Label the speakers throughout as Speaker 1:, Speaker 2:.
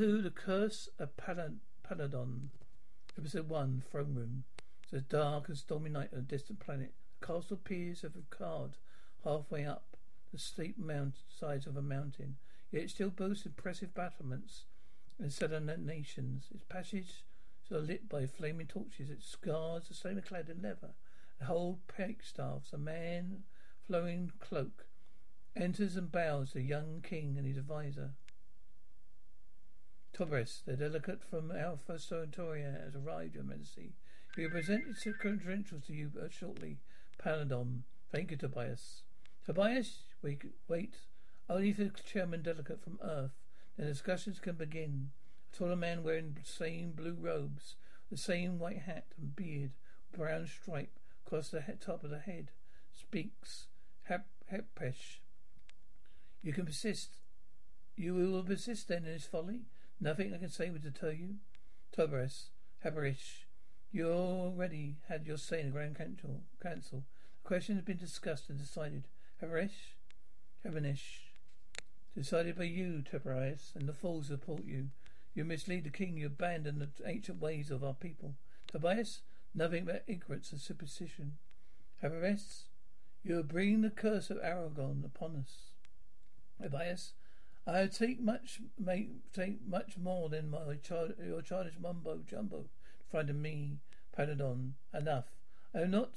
Speaker 1: Who, The Curse of Peladon. Episode 1, Throne Room. It's a dark and stormy night on a distant planet. The castle appears of a card halfway up the steep mount sides of a mountain, yet it still boasts impressive battlements and southern nations. Its passages are lit by flaming torches. Its guards are same clad in leather and hold pike staffs. A man, flowing cloak, enters and bows to the young king and his advisor. Tobias, the delegate from Alpha Centauri has arrived, Your Majesty. We will present its credentials to you shortly. Peladon. Thank you, Tobias. Tobias, wait, wait. Only the chairman delegate from Earth. Then discussions can begin. A taller man wearing the same blue robes, the same white hat and beard, brown stripe across the top of the head, speaks. Hep, Hepesh. You can persist. You will persist then in this folly? Nothing I can say would deter you? Tobias, Habarish, you already had your say in the Grand Council. Council. The question has been discussed and decided. Habarish, Habanish, decided by you, Tobias, and the fools support you. You mislead the king. You abandon the ancient ways of our people. Tobias, nothing but ignorance and superstition. Habarish, you are bringing the curse of Aragon upon us. Tobias, I take much, make, take much more than my child, your childish mumbo jumbo front me, Peladon. Enough. I will not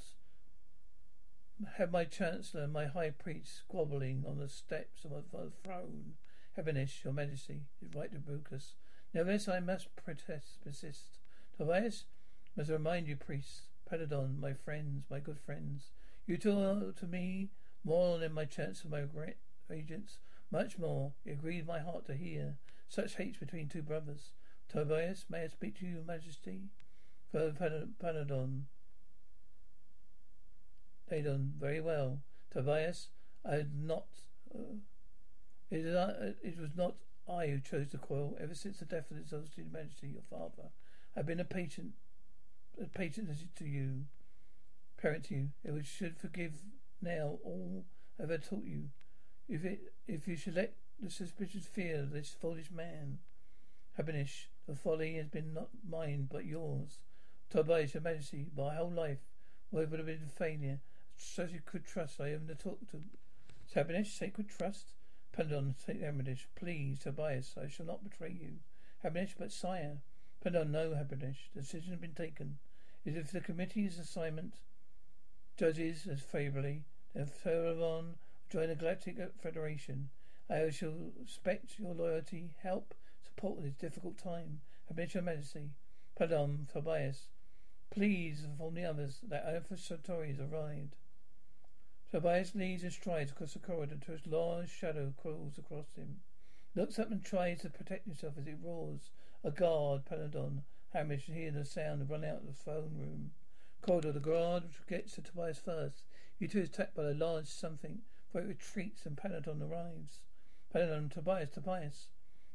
Speaker 1: have my chancellor, my high priest, squabbling on the steps of my throne. Heavenish, your majesty, is right to rebuke us. Nevertheless, I must protest, persist. Tobias, must remind you, priests, Peladon, my friends, my good friends, you talk to me more than my chancellor, my regents. Much more, it grieved my heart to hear such hate between two brothers. Tobias, may I speak to you, Majesty? Peladon. Peladon, very well. Tobias, I had not. Uh, it, uh, it was not I who chose the quarrel. Ever since the death of his Exalted Majesty, your father, I've been a patient, a patient to you, parent to you. It should forgive now all I've ever taught you. If it, if you should let the suspicious fear of this foolish man, Habinish, the folly has been not mine but yours. Tobias, your majesty, my whole life would have been failure. Such good trust I am have talk to Habinish, sacred trust? Pendon, take Habinish, please, Tobias, I shall not betray you. Habinish, but sire. Pendon, no, Habinish, the decision has been taken. Is if the committee's assignment judges as favourably, then Pharaoh Join the Galactic Federation. I shall respect your loyalty, help, support in this difficult time. I your majesty. Pardon, Tobias. Please inform the others that Alpha Centauri has arrived. Tobias leads and strides across the corridor until his large shadow crawls across him. Looks up and tries to protect himself as it roars. A guard, Peladon, Hamish, hear the sound and run out of the throne room. Corridor, the guard gets to Tobias first. He too is attacked by a large something it retreats and Peladon arrives. Peladon, Tobias, Tobias.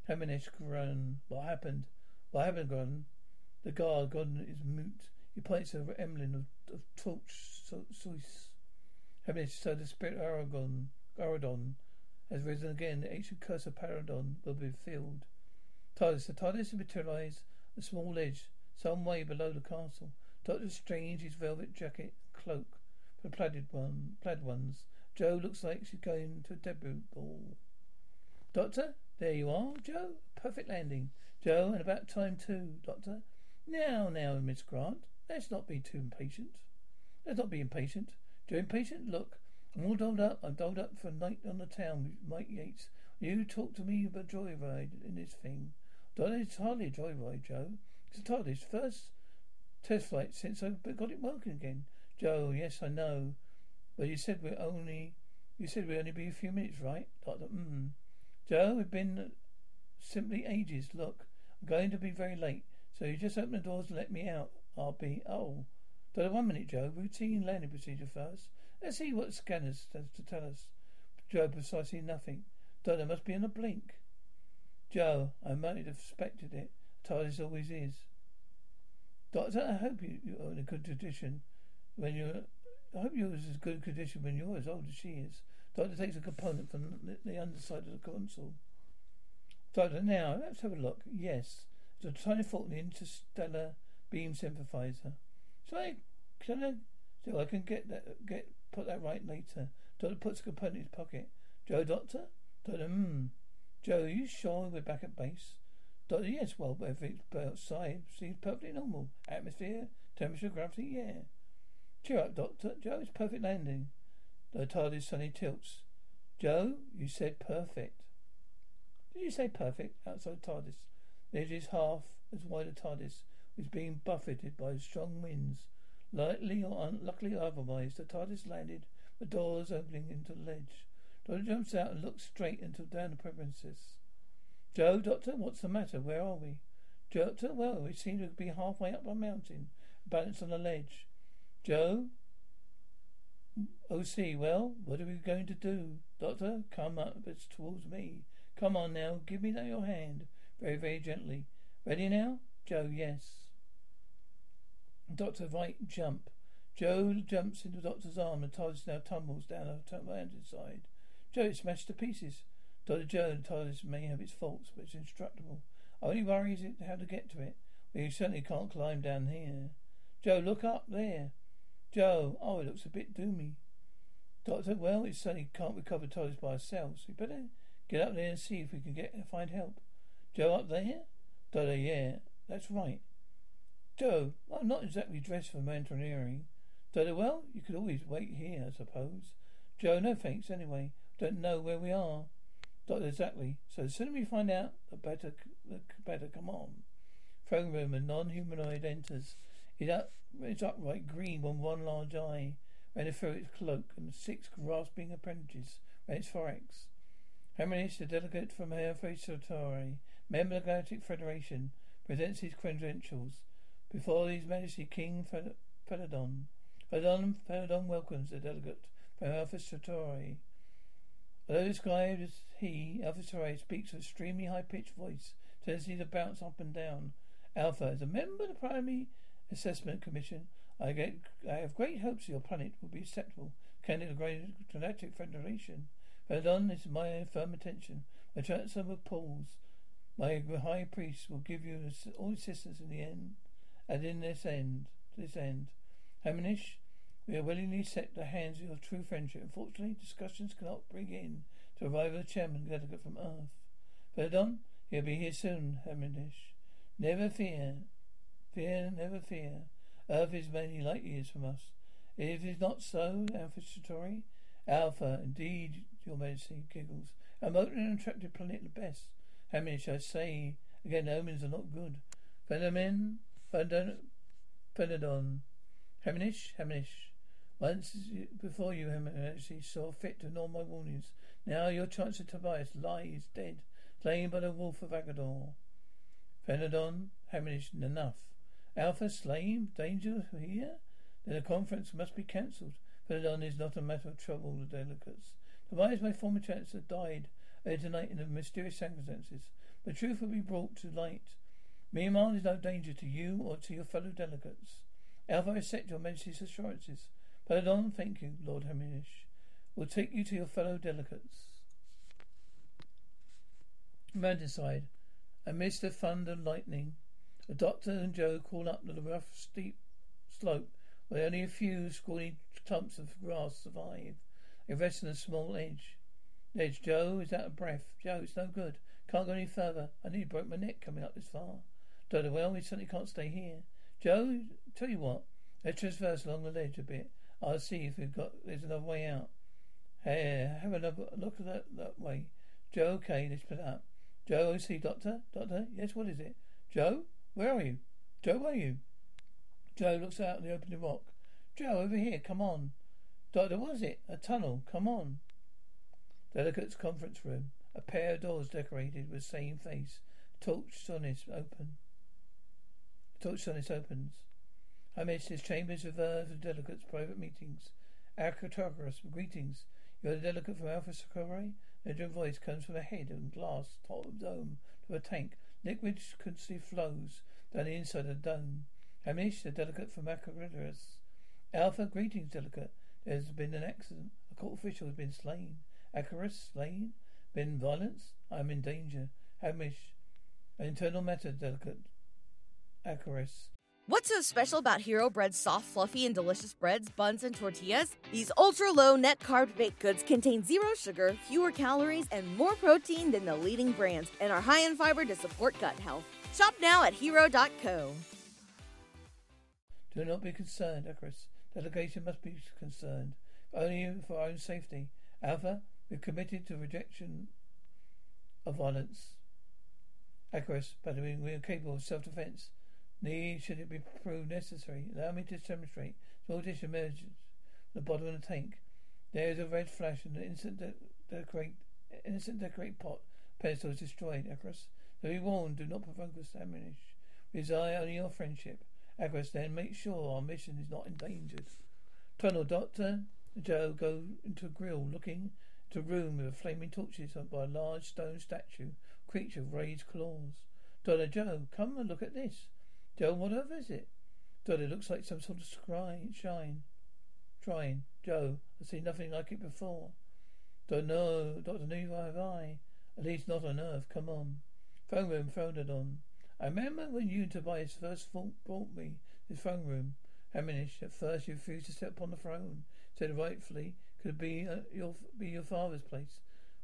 Speaker 1: Heminish, Gron. What happened? What happened, Gron? The guard, Gron, is mute. He points to Emlyn of, of Torch Suis. Heminish, so the spirit of Aragon, Aradon has risen again. The ancient curse of Paradon will be filled. TARDIS. The TARDIS materialized a small ledge some way below the castle. Doctor Strange, his velvet jacket, and cloak, the plaid one, plaid ones. Jo looks like she's going to a debut ball. Doctor, there you are, Jo. Perfect landing. Jo, and about time too, Doctor. Now, now, Miss Grant, let's not be too impatient. Let's not be impatient. Jo, impatient? Look, I'm all dolled up. I'm dolled up for a night on the town with Mike Yates. You talk to me about joyride in this thing. Don't It's hardly a joyride, Jo. It's a TARDIS first test flight since I got it working again. Jo, yes, I know. But you said we're only, you said we'd only be a few minutes, right? Doctor, mm. Jo, we've been simply ages. Look, I'm going to be very late. So you just open the doors and let me out. I'll be, oh. Doctor, one minute, Jo. Routine landing procedure first. Let's see what scanners has to tell us. Jo, precisely nothing. Doctor, must be in a blink. Jo, I might have suspected it. TARDIS always is. Doctor, I hope you, you're in a good tradition when you're. I hope you're as good condition when you're as old as she is. Doctor takes a component from the, underside of the console. Doctor, now let's have a look. Yes, it's a tiny fault in the interstellar beam sympathizer. Shall I? Can I? So I can get that. Get put that right later. Doctor puts a component in his pocket. Jo, Doctor. Doctor, hmm. Jo, are you sure we're back at base? Doctor, yes, well, everything's outside seems perfectly normal. Atmosphere, temperature, gravity, yeah. Cheer up, Doctor. Jo, it's perfect landing. The TARDIS suddenly tilts. Jo, you said perfect. Did you say perfect? Outside TARDIS. The edge is half as wide as TARDIS, is being buffeted by strong winds. Lightly or unluckily otherwise, the TARDIS landed, the doors opening into the ledge. Doctor jumps out and looks straight into down the premises. Jo, Doctor, what's the matter? Where are we? Doctor, well, we seem to be halfway up a mountain, balanced on a ledge. Jo? OC, well, what are we going to do? Doctor, come up it's towards me. Come on now, give me your hand. Very, very gently. Ready now? Jo, yes. Doctor, right, jump. Jo jumps into the doctor's arm and TARDIS now tumbles down the her side. Jo, it's smashed to pieces. Dr. Jo TARDIS may have its faults, but it's indestructible. Only worry is how to get to it. You certainly can't climb down here. Jo, look up there. Jo, oh, it looks a bit doomy. Doctor, well, it certainly can't recover TARDIS by ourselves. We better get up there and see if we can get find help. Jo, up there? Doctor, yeah, that's right. Jo, I'm not exactly dressed for mountaineering. Doctor, well, you could always wait here, I suppose. Jo, no thanks anyway. Don't know where we are. Doctor, exactly. So the sooner we find out, the better. The better. Come on. Room. A non-humanoid enters. It's, up, it's upright green with one large eye. Ran through its cloak and six grasping appendages ran its thorax. Hamonish, the delegate from Alpha Centauri, member of the Galactic Federation, presents his credentials. Before His Majesty King Peladon. Peladon, Peladon welcomes the delegate from Alpha Centauri. Although described as he, Alpha speaks with extremely high-pitched voice, tendency to bounce up and down. Alpha, is a member of the Primary Assessment Commission, I, get, I have great hopes your planet will be acceptable the Galactic Federation. Peladon is my firm intention. My chancellor of pause. My high priest will give you all assistance in the end, and in this end, this end. Hamonish, we are willingly set the hands of your true friendship. Unfortunately, discussions cannot bring in to arrive the chairman delegate from Earth. Peladon, he'll be here soon, Hamonish. Never fear. Fear, never fear. Earth is many light years from us. If it is not so, Centauri, Alpha, indeed, your majesty, giggles. A remote and attractive planet the best. Hamonish, I say again, omens are not good. Phenomen, Peladon, Hamonish, Hamonish. Once before you actually saw fit to ignore my warnings. Now your chance of Tobias lies dead, slain by the wolf of Aggedor. Phenodon, Hamonish, enough. Alpha slain, danger here? Then the conference must be cancelled. Phenodon is not a matter of trouble, the delegates. The Tobias, my former chancellor, died earlier tonight in mysterious circumstances. The truth will be brought to light. Meanwhile, is no danger to you or to your fellow delegates. Alpha, accept your majesty's assurances. Pardon, thank you, Lord Hamonish. We'll take you to your fellow delegates. Mountainside. Amidst the thunder and lightning, the doctor and Jo crawl up the rough, steep slope where only a few scrawny clumps of grass survive. They rest on a small edge. Edge, Jo is out of breath. Jo, it's no good. Can't go any further. I nearly broke my neck coming up this far. Dodo, well, we certainly can't stay here. Jo, tell you what, let's traverse along the ledge a bit. I'll see if we've got there's another way out. Hey, have another look at that that way. Jo, okay, let's put it up. Jo, see, Doctor? Doctor? Yes, what is it? Jo? Where are you? Jo, where are you? Jo looks out the opening rock. Jo, over here, come on. Doctor, what is it? A tunnel, come on. Delegate's conference room. A pair of doors decorated with same face. Torch sonnet open. Torch sonnet opens. I miss his chambers reserved for delegates' private meetings. Architecturus, greetings. You're the delegate from Alpha Centauri? The voice comes from a head and glass top dome to a tank. Liquid constantly flows down the inside of the dome. Hamish, the delegate from Acaricus. Alpha, greetings, delegate. There's been an accident. A court official has been slain. Acarus, slain? Been violence? I'm in danger. Hamish, an internal matter, delegate. Acarus.
Speaker 2: What's so special about Hero Bread's soft, fluffy, and delicious breads, buns, and tortillas? These ultra low net carb baked goods contain zero sugar, fewer calories, and more protein than the leading brands, and are high in fiber to support gut health. Shop now at hero.co.
Speaker 1: Do not be concerned, Icarus. Delegation must be concerned. Only for our own safety. Alpha, we're committed to rejection of violence. Icarus, but we are capable of self-defense. Need should it be proved necessary. Allow me to demonstrate. Small dish emerges from the bottom of the tank. There is a red flash and the instant de- decorate innocent decorate pot pedestal is destroyed, Icarus. So be warned, do not provoke us to diminish. We desire only your friendship. Icarus, then make sure our mission is not endangered. Tunnel Doctor Jo go into a grill looking to a room with flaming torches by a large stone statue, creature with raised claws. Donna Jo, come and look at this. Jo, what earth is it? Jo, it looks like some sort of scry, shine. Trying. Jo, I've seen nothing like it before. Don't know, Doctor, neither have I. At least not on Earth. Come on. Phone room, phone it on. I remember when you and Tobias first brought me this phone room. Hamish, at first you refused to step upon the throne. Said rightfully could be uh, your be your father's place.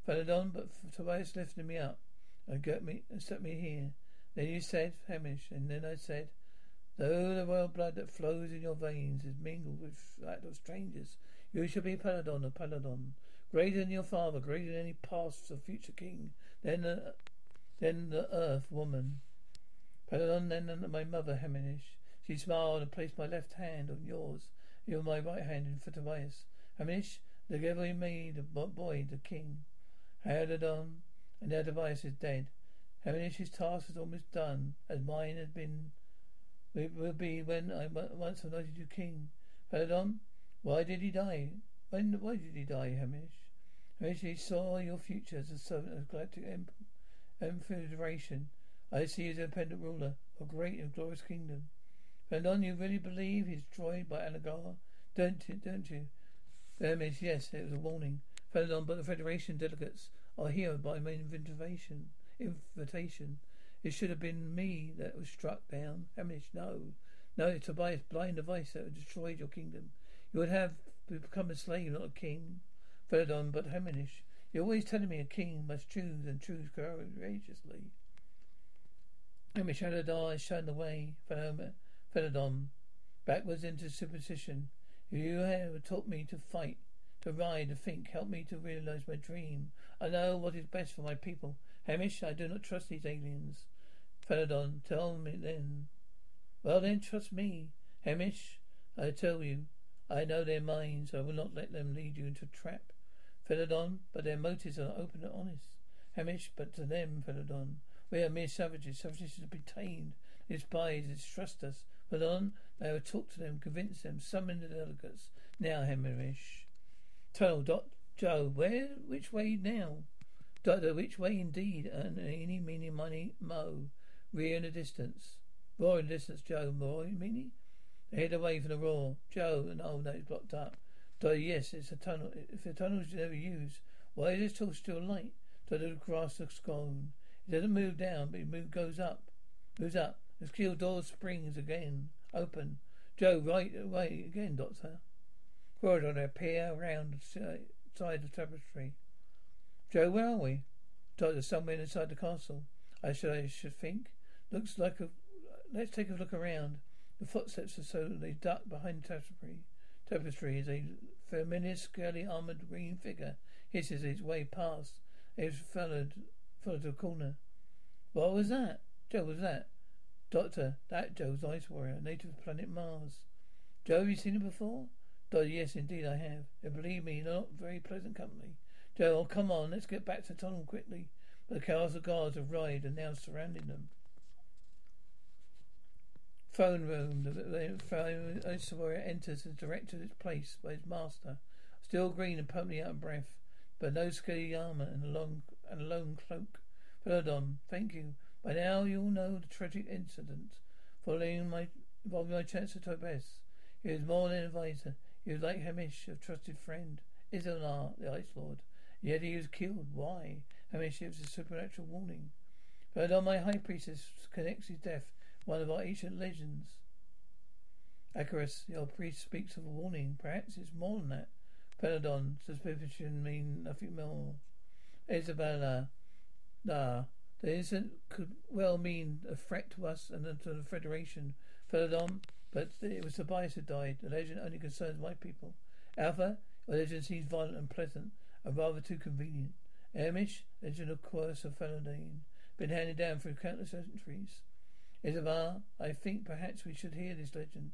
Speaker 1: Peladon, but Tobias lifted me up and got me and set me here. Then you said, Hamish, and then I said, though the royal blood that flows in your veins is mingled with that of strangers, you shall be Peladon of Peladon, greater than your father, greater than any past or future king, then the, then the earth woman. Peladon, then my mother, Hamish. She smiled and placed my left hand on yours, you my right hand in for Tobias. Hamish, together we made the boy the king. Peladon, and now Tobias is dead. Haminish's task is almost done, as mine has been. It will be when I once anointed you king. Peladon, why did he die? When? Why did he die, Hamish? Hamish, he saw your future as a servant of galactic federation. I see you as a independent ruler of a great and glorious kingdom. Peladon, you really believe he's destroyed by Anagar? Don't you? Don't you? Hamish, yes, it was a warning. Peladon, but the Federation delegates are here by my invitation invitation. It should have been me that was struck down. Hamish, no. No, it's Tobias' blind device that destroyed your kingdom. You would have become a slave, not a king. Peladon, but Hamish, you're always telling me a king must choose and choose courageously. Hamish her eyes shone the way. Peladon, backwards into superstition. You have taught me to fight, to ride, to think, help me to realize my dream. I know what is best for my people. Hamish, I do not trust these aliens. Peladon, tell me then. Well then, trust me. Hamish, I tell you, I know their minds. I will not let them lead you into a trap. Peladon, but their motives are open and honest. Hamish, but to them, Peladon, we are mere savages. Savages be tamed. They despise, distrust us. Peladon, I will talk to them, convince them, summon the delegates. Now, Hamish. Tunnel, Dot, Jo, where, which way now? Doctor, which way indeed? And eeny, meeny, money, mo. Rear in the distance. Roar in the distance, Jo. Roar, meeny? They head away from the roar. Jo, no, no, it's blocked up. Doctor, yes, it's a tunnel. If the tunnel's never used, why is this tunnel still light? Doctor, the grass looks gone. It doesn't move down, but it move, goes up. Moves up. The steel door springs again. Open. Jo, right away again, Doctor. Forward on a peer around the side of the tapestry. Jo, where are we? Doctor, somewhere inside the castle. I should, I should think. Looks like a. Let's take a look around. The footsteps are so they duck behind tapestry. Tapestry is a familiar, scaly armored green figure hisses its way past. It's followed, followed a corner. What was that? Jo, was that? Doctor, that Joe's Ice Warrior, native of planet Mars. Jo, have you seen him before? Doctor, yes, indeed I have. And believe me, not very pleasant company. Jo, oh, come on, let's get back to the tunnel quickly. The castle guards have arrived and now surrounding them. Phone room. The Ice Warrior enters and directed its place by his master. Still green and permanently out of breath, but no scaly armor and a long and a lone cloak. Peladon, thank you. By now you'll know the tragic incident following my involving my chance Chancellor Topaz. He was more than an advisor. He was like Hamish, a trusted friend. Isonar, the Ice Lord. Yet he was killed. Why? I mean, she gives a supernatural warning. Peladon, my high priestess, connects his death one of our ancient legends. Icarus, your priest speaks of a warning. Perhaps it's more than that. Peladon, suspicion mean nothing more. Isabella, ah, the incident could well mean a threat to us and to the Federation. Peladon, but it was Tobias who died. The legend only concerns my people. Alpha, your legend seems violent and pleasant, and rather too convenient. Amish, legend of course of Felodane, been handed down through countless centuries. Isavar, I think perhaps we should hear this legend.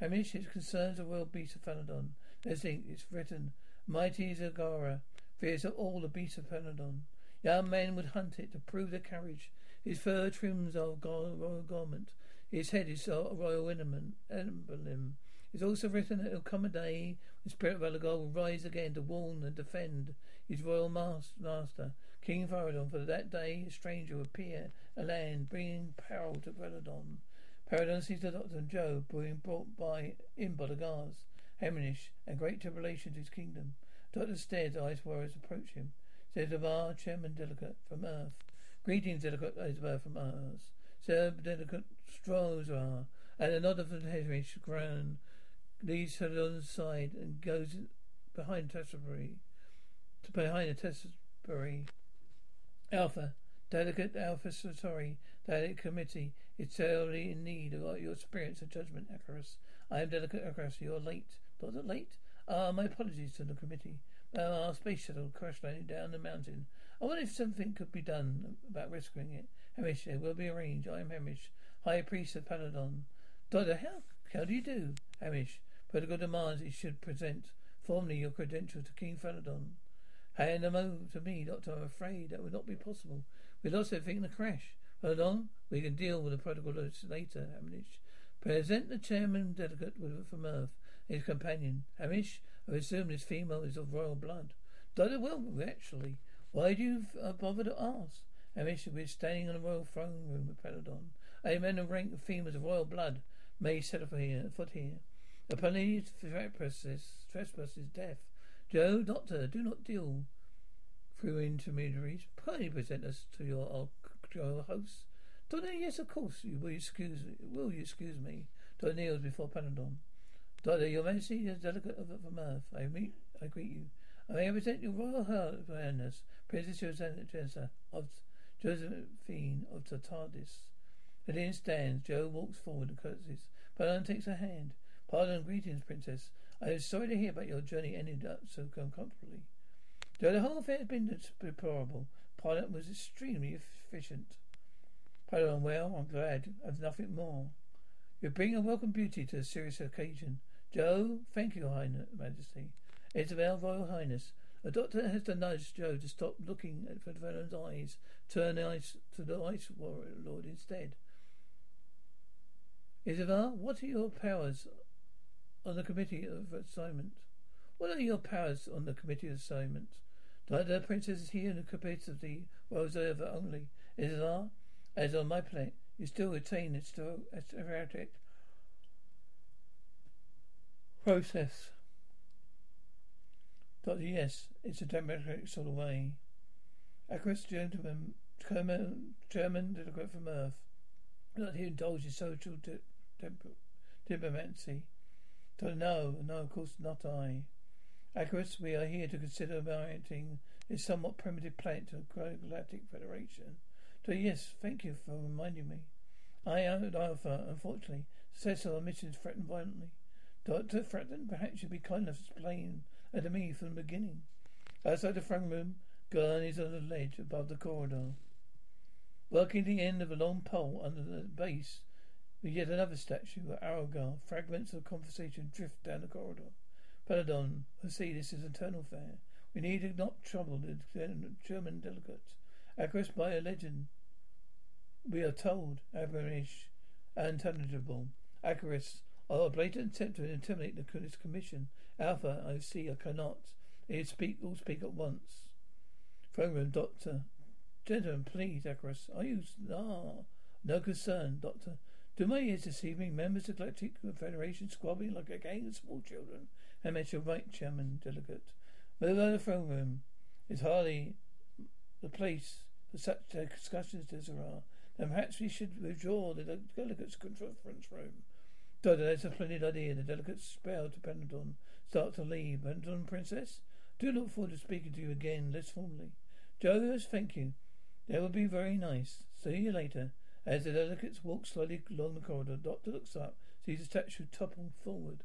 Speaker 1: Hamish, it concerns the royal beast of Peladon. Let's think, it's written, Mighty is Agara, fierce of all the beasts of Peladon. Young men would hunt it to prove their courage. His fur trims our royal garment. His head is a royal emblem. It's also written that there'll come a day when the spirit of Elagor will rise again to warn and defend his royal master, King Faradon. For that day, a stranger will appear a land, bringing peril to Peladon. Peladon sees the doctor and Job being brought by in by the guards. Heminish and great tribulation to his kingdom. Doctor stares, eyes warriors approach him. Says Avar, chairman delegate from Earth. Greetings, delegate Isabel from Earth. Sir delegate Strozar. And a nod of the Ground leads to the side and goes behind Testbury. To behind the Testbury. Alpha, Delegate Alpha Satori, Delegate Committee is terribly in need of your experience and judgment, Icarus. I am Delegate Icarus. You're late. Doctor, late? Ah, uh, my apologies to the committee. Uh, our space shuttle crash landing down the mountain. I wonder if something could be done about rescuing it. Hamish, it will be arranged. I am Hamish, High Priest of Peladon. Doctor, how, how do you do? Hamish, protocol demands you should present formally your credentials to King Peladon. Hand them over to me, Doctor. I'm afraid that would not be possible. We lost everything in the crash. Hold on. We can deal with the protocol later, Hamish. Present the chairman delegate from Earth his companion. Hamish, I assume this female is of royal blood. Doctor, well, actually. Why do you uh, bother to ask? Hamish, we're standing on the royal throne room of Peladon. A men of rank of females of royal blood may set up here, foot here. Upon trespasses, trespasses, death. Jo, doctor, do not deal through intermediaries. Kindly present us to your, to your host. Doctor, yes, of course. You will excuse will you excuse me? Doctor kneels before Peladon. Doctor, your Majesty is delegate of from Earth. I meet I greet you. I may present your Royal Highness, Princess Josephine of Josephine of Tartardis. Ferdinand stands. Jo walks forward and curtsies. Peladon takes her hand. Pardon, greetings, Princess. I am sorry to hear about your journey ended up so uncomfortably. Though the whole affair has been deplorable, Pilot was extremely efficient. Pilot, well, I'm glad. I've nothing more. You bring a welcome beauty to a serious occasion. Jo, thank you, Highness, Majesty. Isabel, Royal Highness. The doctor has to nudge Jo to stop looking at Ferdinand's eyes, turn the ice to the Ice Warrior Lord instead. Isabel, what are your powers on the committee of assignment? What are your powers on the committee of assignment? The princess is here in the capacity well observer only. It is our, as on my planet, you still retain its erratic process. Doctor, yes, it's a democratic sort of way. Aquas gentleman, German, German delegate from Earth. Not here indulges in social de- diplomacy. So no, no, of course not I. Icarus, we are here to consider orienting this somewhat primitive planet to the Galactic Federation. So yes, thank you for reminding me. I am Alpha, unfortunately. Success of our mission is threatened violently. Doctor Threatened, perhaps you'd be kind enough to explain to me from the beginning. Outside the throne room, Gun is on the ledge above the corridor. Working the end of a long pole under the base with yet another statue of Arrogar, fragments of conversation drift down the corridor. Peladon, I see this is eternal affair. We need not trouble the German delegates. Icarus by a legend. We are told, Abramish, unintelligible. Icarus, are a blatant attempt to intimidate the Kunis Commission. Alpha, I see, I cannot. They speak, all speak at once. Throne room, Doctor. Gentlemen, please, Icarus. Are you? Ah, no concern, Doctor. Do my ears this evening, Members of the Galactic Federation squabbling like a gang of small children. I met your right, Chairman Delegate. Of the throne room. It's hardly the place for such discussions as there are. Then perhaps we should withdraw the delegates' conference room. That's a splendid idea. The delegates spell to Pendleton. Start to leave. Pendleton, Princess? Do look forward to speaking to you again, less formally. Jovius, thank you. That would be very nice. See you later. As the delegates walk slowly along the corridor, Doctor looks up, sees the statue topple forward.